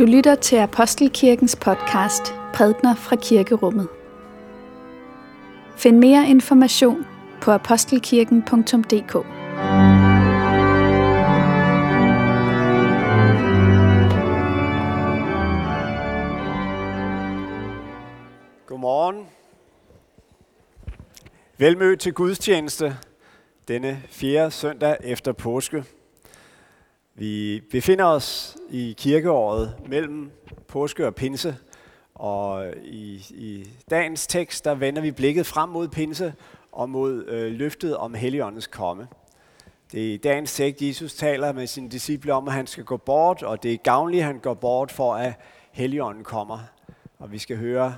Du lytter til Apostelkirkens podcast Prædner fra Kirkerummet. Find mere information på apostelkirken.dk. Godmorgen. Velmødt til gudstjeneste denne fjerde søndag efter påske. Vi befinder os i kirkeåret mellem påske og pinse, og i, i dagens tekst, der vender vi blikket frem mod pinse og mod øh, løftet om Helligåndens komme. Det er i dagens tekst, Jesus taler med sine disciple om, at han skal gå bort, og det er gavnligt, at han går bort for, at Helligånden kommer. Og vi skal høre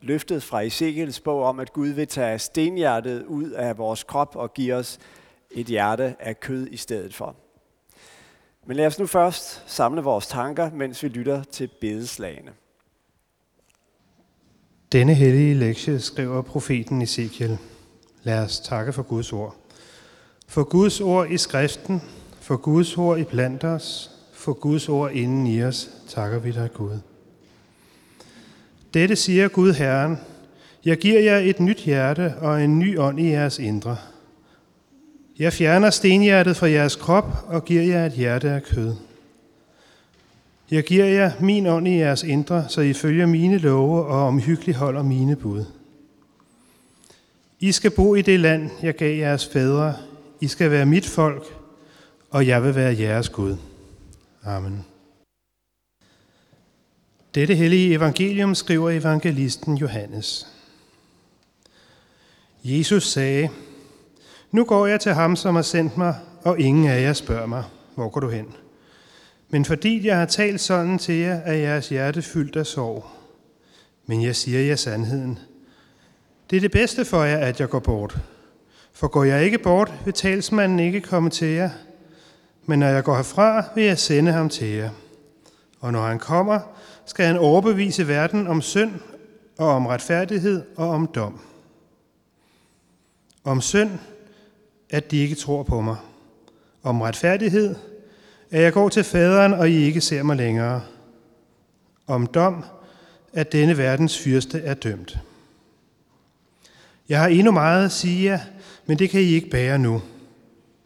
løftet fra Ezekiels bog om, at Gud vil tage stenhjertet ud af vores krop og give os et hjerte af kød i stedet for. Men lad os nu først samle vores tanker, mens vi lytter til bedeslagene. Denne hellige lektie skriver profeten Ezekiel. Lad os takke for Guds ord. For Guds ord i skriften, for Guds ord i blandt os, for Guds ord inden i os, takker vi dig Gud. Dette siger Gud Herren, jeg giver jer et nyt hjerte og en ny ånd i jeres indre. Jeg fjerner stenhjertet fra jeres krop og giver jer et hjerte af kød. Jeg giver jer min ånd i jeres indre, så I følger mine love og omhyggeligt holder mine bud. I skal bo i det land, jeg gav jeres fædre. I skal være mit folk, og jeg vil være jeres Gud. Amen. Dette hellige evangelium skriver evangelisten Johannes. Jesus sagde, nu går jeg til ham, som har sendt mig, og ingen af jer spørger mig, hvor går du hen? Men fordi jeg har talt sådan til jer, er jeres hjerte fyldt af sorg. Men jeg siger jer sandheden. Det er det bedste for jer, at jeg går bort. For går jeg ikke bort, vil talsmanden ikke komme til jer. Men når jeg går herfra, vil jeg sende ham til jer. Og når han kommer, skal han overbevise verden om synd og om retfærdighed og om dom. Om synd, at de ikke tror på mig. Om retfærdighed, at jeg går til faderen, og I ikke ser mig længere. Om dom, at denne verdens fyrste er dømt. Jeg har endnu meget at sige jer, men det kan I ikke bære nu.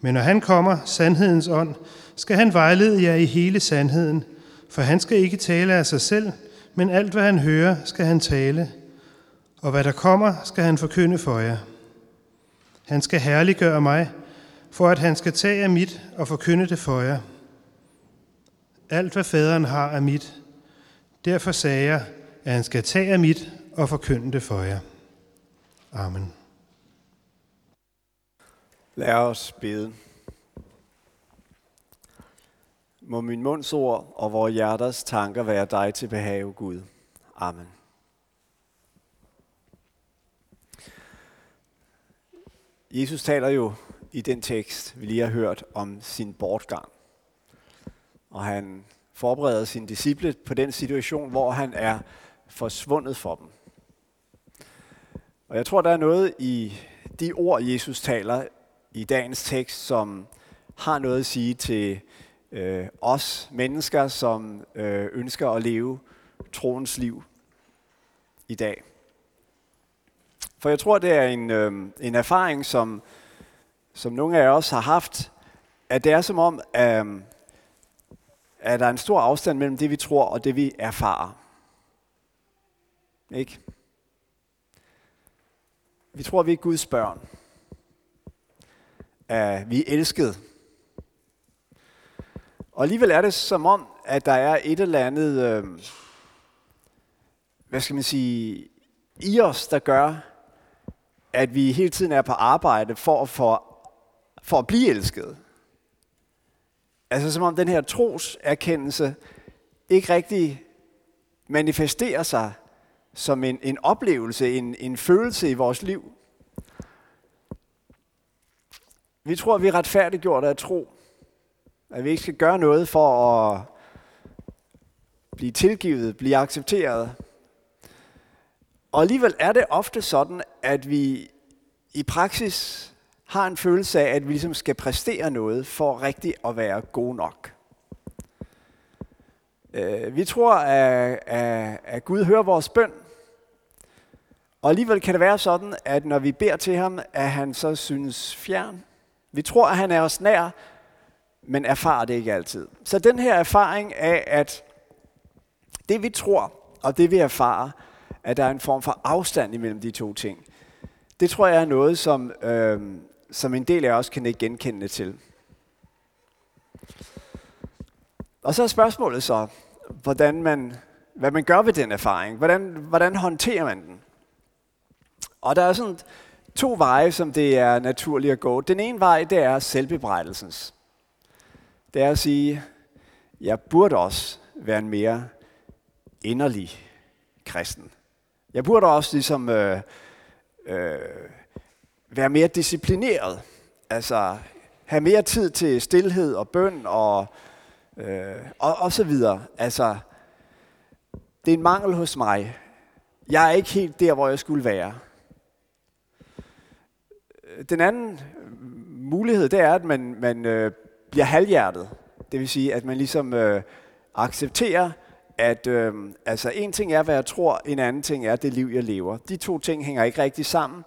Men når han kommer, sandhedens ånd, skal han vejlede jer i hele sandheden, for han skal ikke tale af sig selv, men alt hvad han hører, skal han tale, og hvad der kommer, skal han forkynde for jer. Han skal herliggøre mig, for at han skal tage af mit og forkynde det for jer. Alt hvad faderen har er mit. Derfor sagde jeg, at han skal tage af mit og forkynde det for jer. Amen. Lad os bede. Må min munds ord og vores hjerters tanker være dig til behag, Gud. Amen. Jesus taler jo i den tekst, vi lige har hørt, om sin bortgang. Og han forbereder sine disciple på den situation, hvor han er forsvundet for dem. Og jeg tror, der er noget i de ord, Jesus taler i dagens tekst, som har noget at sige til øh, os mennesker, som øh, ønsker at leve troens liv i dag. For jeg tror, det er en, øh, en erfaring, som, som nogle af os har haft, at det er som om, øh, at der er en stor afstand mellem det, vi tror, og det, vi erfarer. Ikke? Vi tror, vi er Guds børn. At vi er elsket. Og alligevel er det som om, at der er et eller andet, øh, hvad skal man sige, i os, der gør, at vi hele tiden er på arbejde for at, for, for at blive elsket. Altså som om den her troserkendelse ikke rigtig manifesterer sig som en, en oplevelse, en, en følelse i vores liv. Vi tror, at vi er retfærdiggjort af tro. At vi ikke skal gøre noget for at blive tilgivet, blive accepteret. Og alligevel er det ofte sådan, at vi i praksis har en følelse af, at vi ligesom skal præstere noget for rigtigt at være gode nok. Øh, vi tror, at, at, at Gud hører vores bøn. Og alligevel kan det være sådan, at når vi beder til ham, at han så synes fjern. Vi tror, at han er os nær, men erfarer det ikke altid. Så den her erfaring af, at det vi tror, og det vi erfarer, at der er en form for afstand imellem de to ting, det tror jeg er noget, som, øh, som en del af os kan ikke genkende til. Og så er spørgsmålet så, hvordan man, hvad man gør ved den erfaring. Hvordan, hvordan håndterer man den? Og der er sådan to veje, som det er naturligt at gå. Den ene vej, det er selvbebrejdelsens. Det er at sige, jeg burde også være en mere inderlig kristen. Jeg burde også ligesom øh, øh, være mere disciplineret. Altså have mere tid til stillhed og bøn og, øh, og, og så videre. Altså, det er en mangel hos mig. Jeg er ikke helt der, hvor jeg skulle være. Den anden mulighed, det er, at man, man øh, bliver halvhjertet. Det vil sige, at man ligesom øh, accepterer, at øh, altså en ting er, hvad jeg tror, en anden ting er det liv, jeg lever. De to ting hænger ikke rigtig sammen.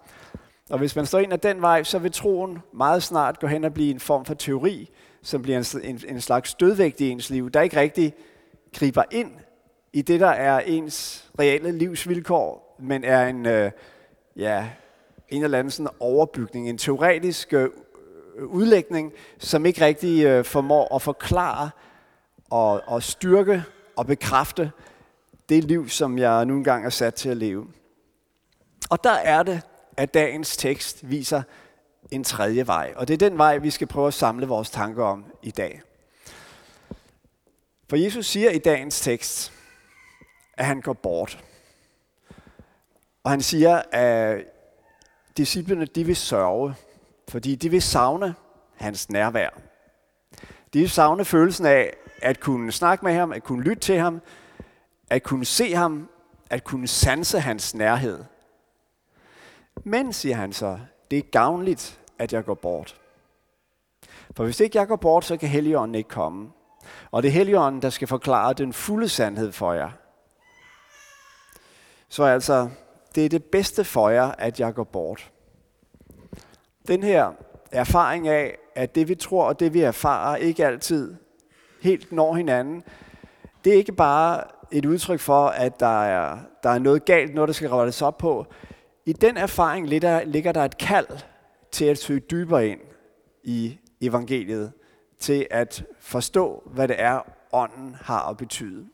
Og hvis man står ind ad den vej, så vil troen meget snart gå hen og blive en form for teori, som bliver en, en, en slags stødvægt i ens liv, der ikke rigtig griber ind i det, der er ens reelle livsvilkår, men er en, øh, ja, en eller anden sådan overbygning, en teoretisk øh, udlægning, som ikke rigtig øh, formår at forklare og, og styrke og bekræfte det liv, som jeg nu engang er sat til at leve. Og der er det, at dagens tekst viser en tredje vej. Og det er den vej, vi skal prøve at samle vores tanker om i dag. For Jesus siger i dagens tekst, at han går bort. Og han siger, at disciplene de vil sørge, fordi de vil savne hans nærvær. De vil savne følelsen af at kunne snakke med ham, at kunne lytte til ham, at kunne se ham, at kunne sanse hans nærhed. Men, siger han så, det er gavnligt, at jeg går bort. For hvis ikke jeg går bort, så kan Helligånden ikke komme. Og det er Helligånden, der skal forklare den fulde sandhed for jer. Så altså, det er det bedste for jer, at jeg går bort. Den her erfaring af, at det vi tror og det vi erfarer ikke altid helt når hinanden, det er ikke bare et udtryk for, at der er, der er noget galt, noget der skal rettes op på. I den erfaring ligger, der et kald til at søge dybere ind i evangeliet, til at forstå, hvad det er, ånden har at betyde.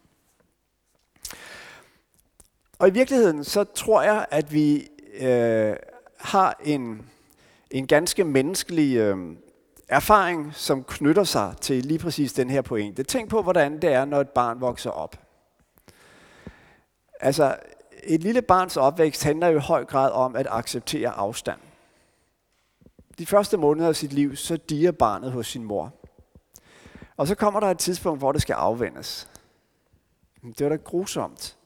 Og i virkeligheden, så tror jeg, at vi øh, har en, en ganske menneskelig øh, erfaring, som knytter sig til lige præcis den her pointe. Tænk på, hvordan det er, når et barn vokser op. Altså, et lille barns opvækst handler jo i høj grad om at acceptere afstand. De første måneder af sit liv, så diger barnet hos sin mor. Og så kommer der et tidspunkt, hvor det skal afvendes. Det er da grusomt.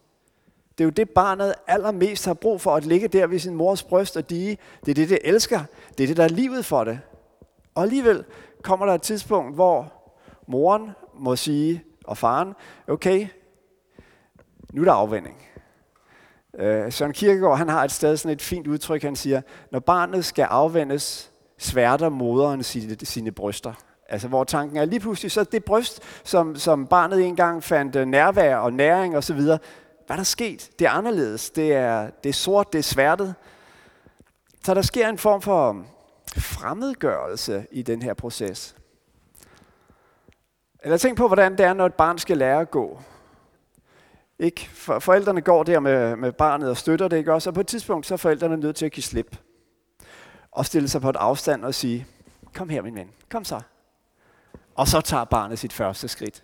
Det er jo det, barnet allermest har brug for, at ligge der ved sin mors bryst og dige. Det er det, det elsker. Det er det, der er livet for det. Og alligevel kommer der et tidspunkt, hvor moren må sige, og faren, okay, nu er der afvending. Øh, Søren Kierkegaard han har et sted sådan et fint udtryk, han siger, når barnet skal afvendes, sværter moderen sine, sine bryster. Altså hvor tanken er lige pludselig, så det bryst, som, som barnet engang fandt øh, nærvær og næring osv., hvad er der sket? Det er anderledes. Det er, det er sort, det er sværtet. Så der sker en form for fremmedgørelse i den her proces. Eller tænk på, hvordan det er, når et barn skal lære at gå. Ikke? For, forældrene går der med, med barnet og støtter det, ikke også? Og på et tidspunkt, så er forældrene nødt til at give slip. Og stille sig på et afstand og sige, kom her min ven, kom så. Og så tager barnet sit første skridt.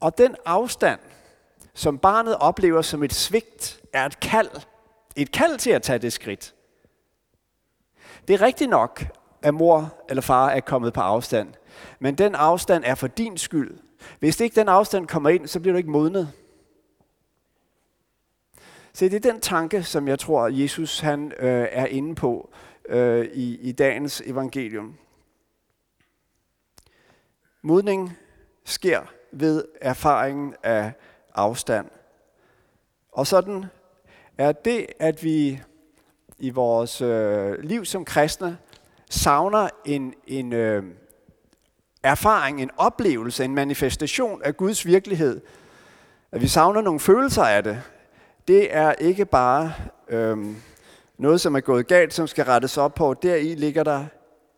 Og den afstand, som barnet oplever som et svigt, er et kald. Et kald til at tage det skridt. Det er rigtigt nok, at mor eller far er kommet på afstand. Men den afstand er for din skyld. Hvis ikke den afstand kommer ind, så bliver du ikke modnet. Se, det er den tanke, som jeg tror, Jesus han, øh, er inde på øh, i, i dagens evangelium. Modning sker ved erfaringen af afstand. Og sådan er det, at vi i vores øh, liv som kristne savner en, en øh, erfaring, en oplevelse, en manifestation af Guds virkelighed. At vi savner nogle følelser af det. Det er ikke bare øh, noget, som er gået galt, som skal rettes op på. Deri ligger der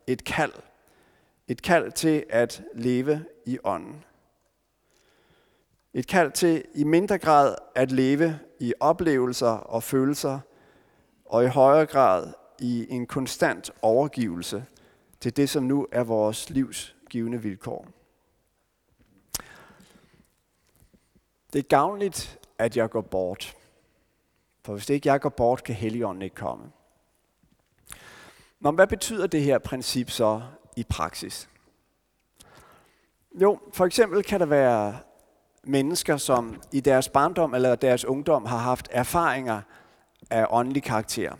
et kald. Et kald til at leve i ånden. Et kald til i mindre grad at leve i oplevelser og følelser, og i højere grad i en konstant overgivelse til det, som nu er vores livs givende vilkår. Det er gavnligt, at jeg går bort. For hvis ikke jeg går bort, kan Helligånden ikke komme. Men hvad betyder det her princip så i praksis? Jo, for eksempel kan der være mennesker, som i deres barndom eller deres ungdom har haft erfaringer af åndelig karakter.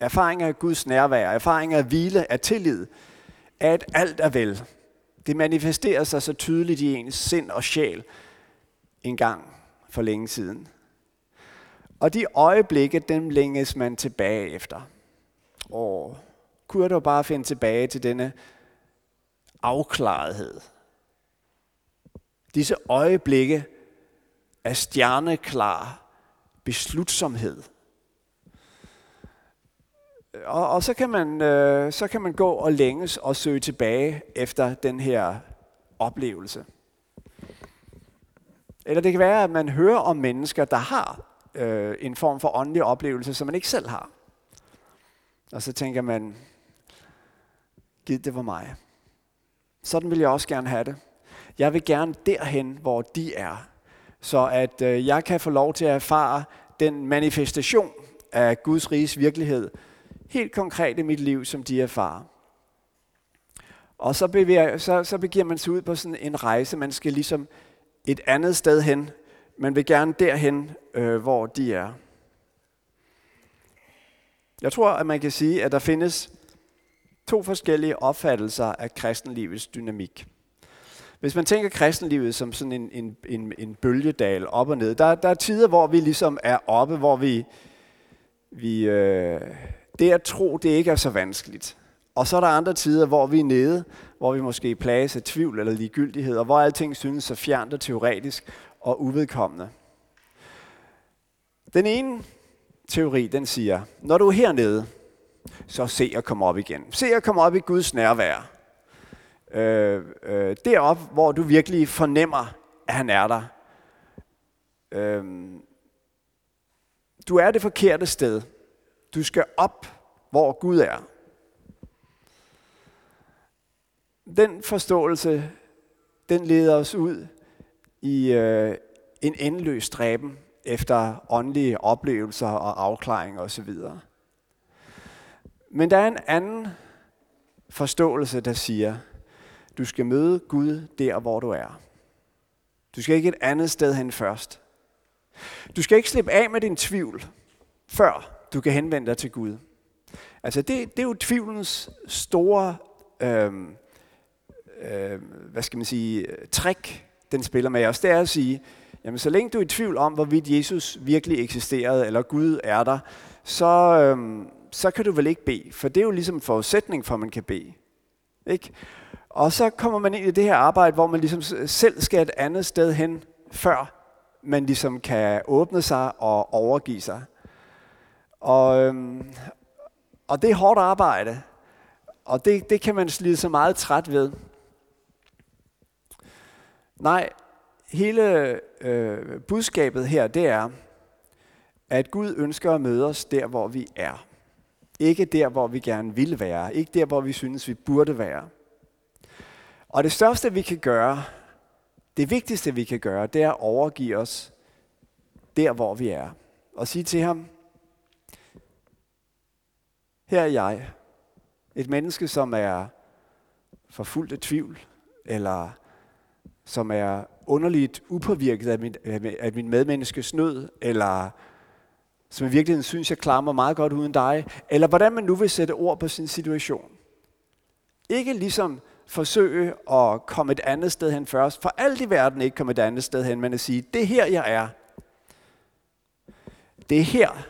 Erfaringer af Guds nærvær, erfaringer af hvile, af tillid, af at alt er vel. Det manifesterer sig så tydeligt i ens sind og sjæl en gang for længe siden. Og de øjeblikke, dem længes man tilbage efter. Åh, kunne jeg dog bare finde tilbage til denne afklarethed. Disse øjeblikke af stjerneklar beslutsomhed. Og, og så, kan man, øh, så kan man gå og længes og søge tilbage efter den her oplevelse. Eller det kan være, at man hører om mennesker, der har øh, en form for åndelig oplevelse, som man ikke selv har. Og så tænker man, giv det var mig. Sådan vil jeg også gerne have det. Jeg vil gerne derhen, hvor de er. Så at øh, jeg kan få lov til at erfare den manifestation af Guds riges virkelighed, helt konkret i mit liv, som de erfarer. Og så, bevæger, så, så begiver man sig ud på sådan en rejse. Man skal ligesom et andet sted hen. Man vil gerne derhen, øh, hvor de er. Jeg tror, at man kan sige, at der findes to forskellige opfattelser af kristenlivets dynamik. Hvis man tænker kristenlivet som sådan en, en, en, en bølgedal op og ned, der, der er tider, hvor vi ligesom er oppe, hvor vi, vi øh, det at tro, det ikke er så vanskeligt. Og så er der andre tider, hvor vi er nede, hvor vi måske plages af tvivl eller ligegyldighed, og hvor alting synes så fjernt og teoretisk og uvedkommende. Den ene teori, den siger, når du er hernede, så se at komme op igen. Se at komme op i Guds nærvær. Øh, øh, derop, hvor du virkelig fornemmer, at han er der. Øh, du er det forkerte sted. Du skal op, hvor Gud er. Den forståelse, den leder os ud i øh, en endeløs stræben efter åndelige oplevelser og afklaring osv. Men der er en anden forståelse, der siger, du skal møde Gud der, hvor du er. Du skal ikke et andet sted hen først. Du skal ikke slippe af med din tvivl, før du kan henvende dig til Gud. Altså det, det er jo tvivlens store, øh, øh, hvad skal man sige, trick, den spiller med os. Det er at sige, jamen så længe du er i tvivl om, hvorvidt Jesus virkelig eksisterede, eller Gud er der, så, øh, så kan du vel ikke bede. For det er jo ligesom en forudsætning for, at man kan bede. Ikke? Og så kommer man ind i det her arbejde, hvor man ligesom selv skal et andet sted hen, før man ligesom kan åbne sig og overgive sig. Og, øhm, og det er hårdt arbejde, og det, det kan man slide så meget træt ved. Nej, hele øh, budskabet her, det er, at Gud ønsker at møde os der, hvor vi er. Ikke der, hvor vi gerne vil være. Ikke der, hvor vi synes, vi burde være. Og det største, vi kan gøre, det vigtigste, vi kan gøre, det er at overgive os der, hvor vi er. Og sige til ham, her er jeg, et menneske, som er forfulgt af tvivl, eller som er underligt upåvirket af min, af min medmenneskes nød, eller som i virkeligheden synes, jeg klarer mig meget godt uden dig, eller hvordan man nu vil sætte ord på sin situation. Ikke ligesom forsøge at komme et andet sted hen først. For alt i verden ikke komme et andet sted hen, men at sige, det er her, jeg er. Det er her,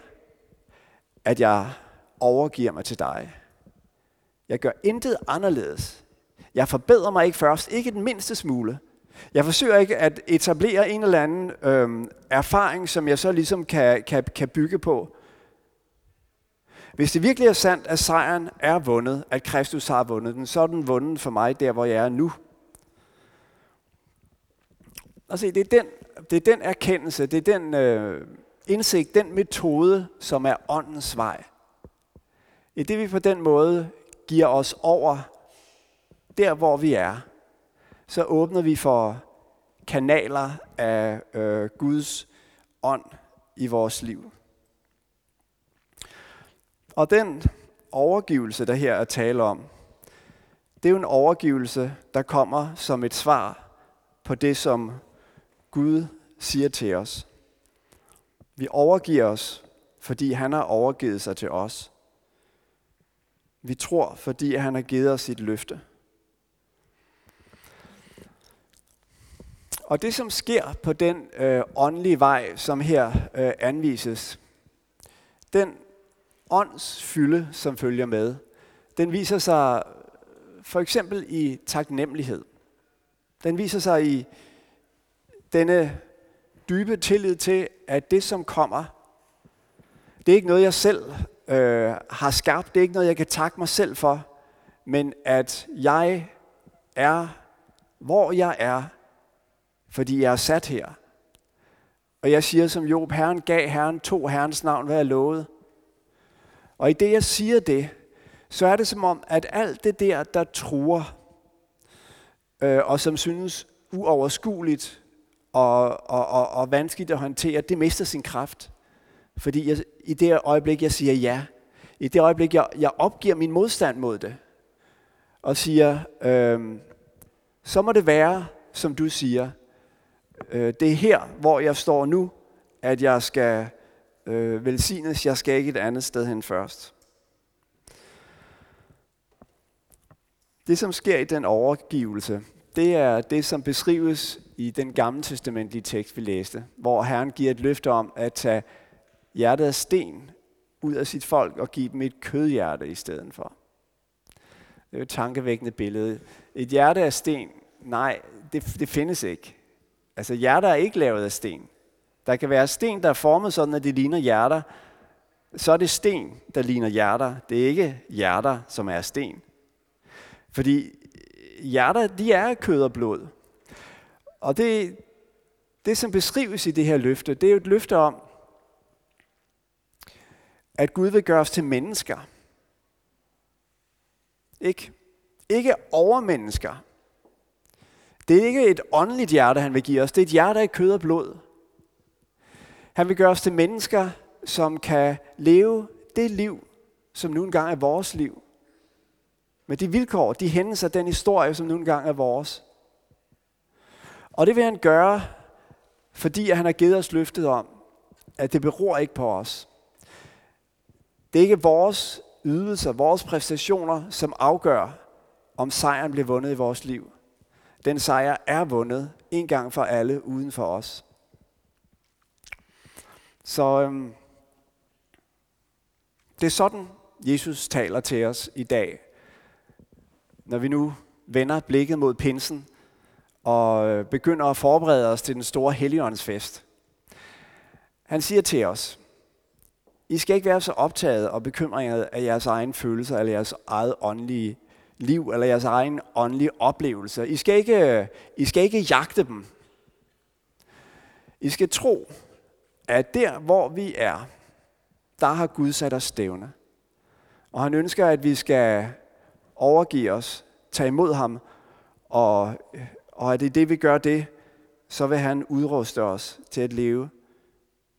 at jeg overgiver mig til dig. Jeg gør intet anderledes. Jeg forbedrer mig ikke først, ikke den mindste smule. Jeg forsøger ikke at etablere en eller anden øhm, erfaring, som jeg så ligesom kan, kan, kan bygge på. Hvis det virkelig er sandt, at sejren er vundet, at Kristus har vundet den, så er den vundet for mig der, hvor jeg er nu. Og se, det er den, det er den erkendelse, det er den øh, indsigt, den metode, som er åndens vej. I det vi på den måde giver os over der, hvor vi er, så åbner vi for kanaler af øh, Guds ånd i vores liv. Og den overgivelse, der her er tale om, det er jo en overgivelse, der kommer som et svar på det, som Gud siger til os. Vi overgiver os, fordi han har overgivet sig til os. Vi tror, fordi han har givet os sit løfte. Og det, som sker på den øh, åndelige vej, som her øh, anvises, den åndsfylde, som følger med, den viser sig for eksempel i taknemmelighed. Den viser sig i denne dybe tillid til, at det, som kommer, det er ikke noget, jeg selv øh, har skabt. Det er ikke noget, jeg kan takke mig selv for. Men at jeg er, hvor jeg er, fordi jeg er sat her. Og jeg siger som Job, Herren gav Herren to Herrens navn, hvad jeg lovede. Og i det, jeg siger det, så er det som om, at alt det der, der truer, øh, og som synes uoverskueligt og, og, og, og vanskeligt at håndtere, det mister sin kraft. Fordi jeg, i det øjeblik, jeg siger ja, i det øjeblik, jeg, jeg opgiver min modstand mod det, og siger, øh, så må det være, som du siger, øh, det er her, hvor jeg står nu, at jeg skal øh, velsignes. Jeg skal ikke et andet sted hen først. Det, som sker i den overgivelse, det er det, som beskrives i den gamle testamentlige tekst, vi læste, hvor Herren giver et løfte om at tage hjertet af sten ud af sit folk og give dem et kødhjerte i stedet for. Det er jo et tankevækkende billede. Et hjerte af sten, nej, det, det findes ikke. Altså hjerter er ikke lavet af sten. Der kan være sten, der er formet sådan, at det ligner hjerter. Så er det sten, der ligner hjerter. Det er ikke hjerter, som er sten. Fordi hjerter, de er kød og blod. Og det, det, som beskrives i det her løfte, det er jo et løfte om, at Gud vil gøre os til mennesker. Ikke, ikke overmennesker. Det er ikke et åndeligt hjerte, han vil give os. Det er et hjerte af kød og blod. Han vil gøre os til mennesker, som kan leve det liv, som nu engang er vores liv. Med de vilkår, de hændelser, den historie, som nu engang er vores. Og det vil han gøre, fordi han har givet os løftet om, at det beror ikke på os. Det er ikke vores ydelser, vores præstationer, som afgør, om sejren bliver vundet i vores liv. Den sejr er vundet en gang for alle uden for os. Så øhm, det er sådan, Jesus taler til os i dag. Når vi nu vender blikket mod pinsen og øh, begynder at forberede os til den store helligåndsfest. Han siger til os, i skal ikke være så optaget og bekymret af jeres egen følelser eller jeres eget åndelige liv eller jeres egen åndelige oplevelser. I skal ikke, I skal ikke jagte dem. I skal tro, at der, hvor vi er, der har Gud sat os stævne. Og han ønsker, at vi skal overgive os, tage imod ham, og, og at det det, vi gør det, så vil han udruste os til at leve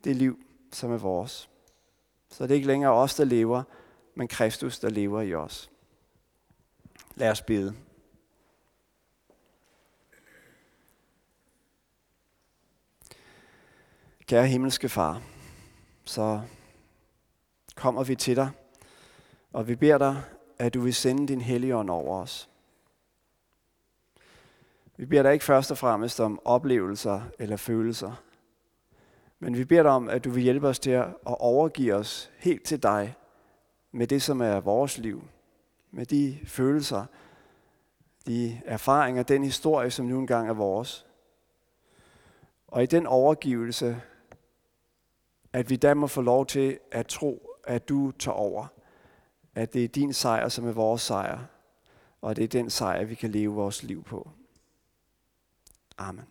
det liv, som er vores. Så det er ikke længere os, der lever, men Kristus, der lever i os. Lad os bede. Kære himmelske far, så kommer vi til dig, og vi beder dig, at du vil sende din hellige ånd over os. Vi beder dig ikke først og fremmest om oplevelser eller følelser, men vi beder dig om, at du vil hjælpe os til at overgive os helt til dig med det, som er vores liv, med de følelser, de erfaringer, den historie, som nu engang er vores. Og i den overgivelse, at vi da må få lov til at tro, at du tager over. At det er din sejr, som er vores sejr. Og det er den sejr, vi kan leve vores liv på. Amen.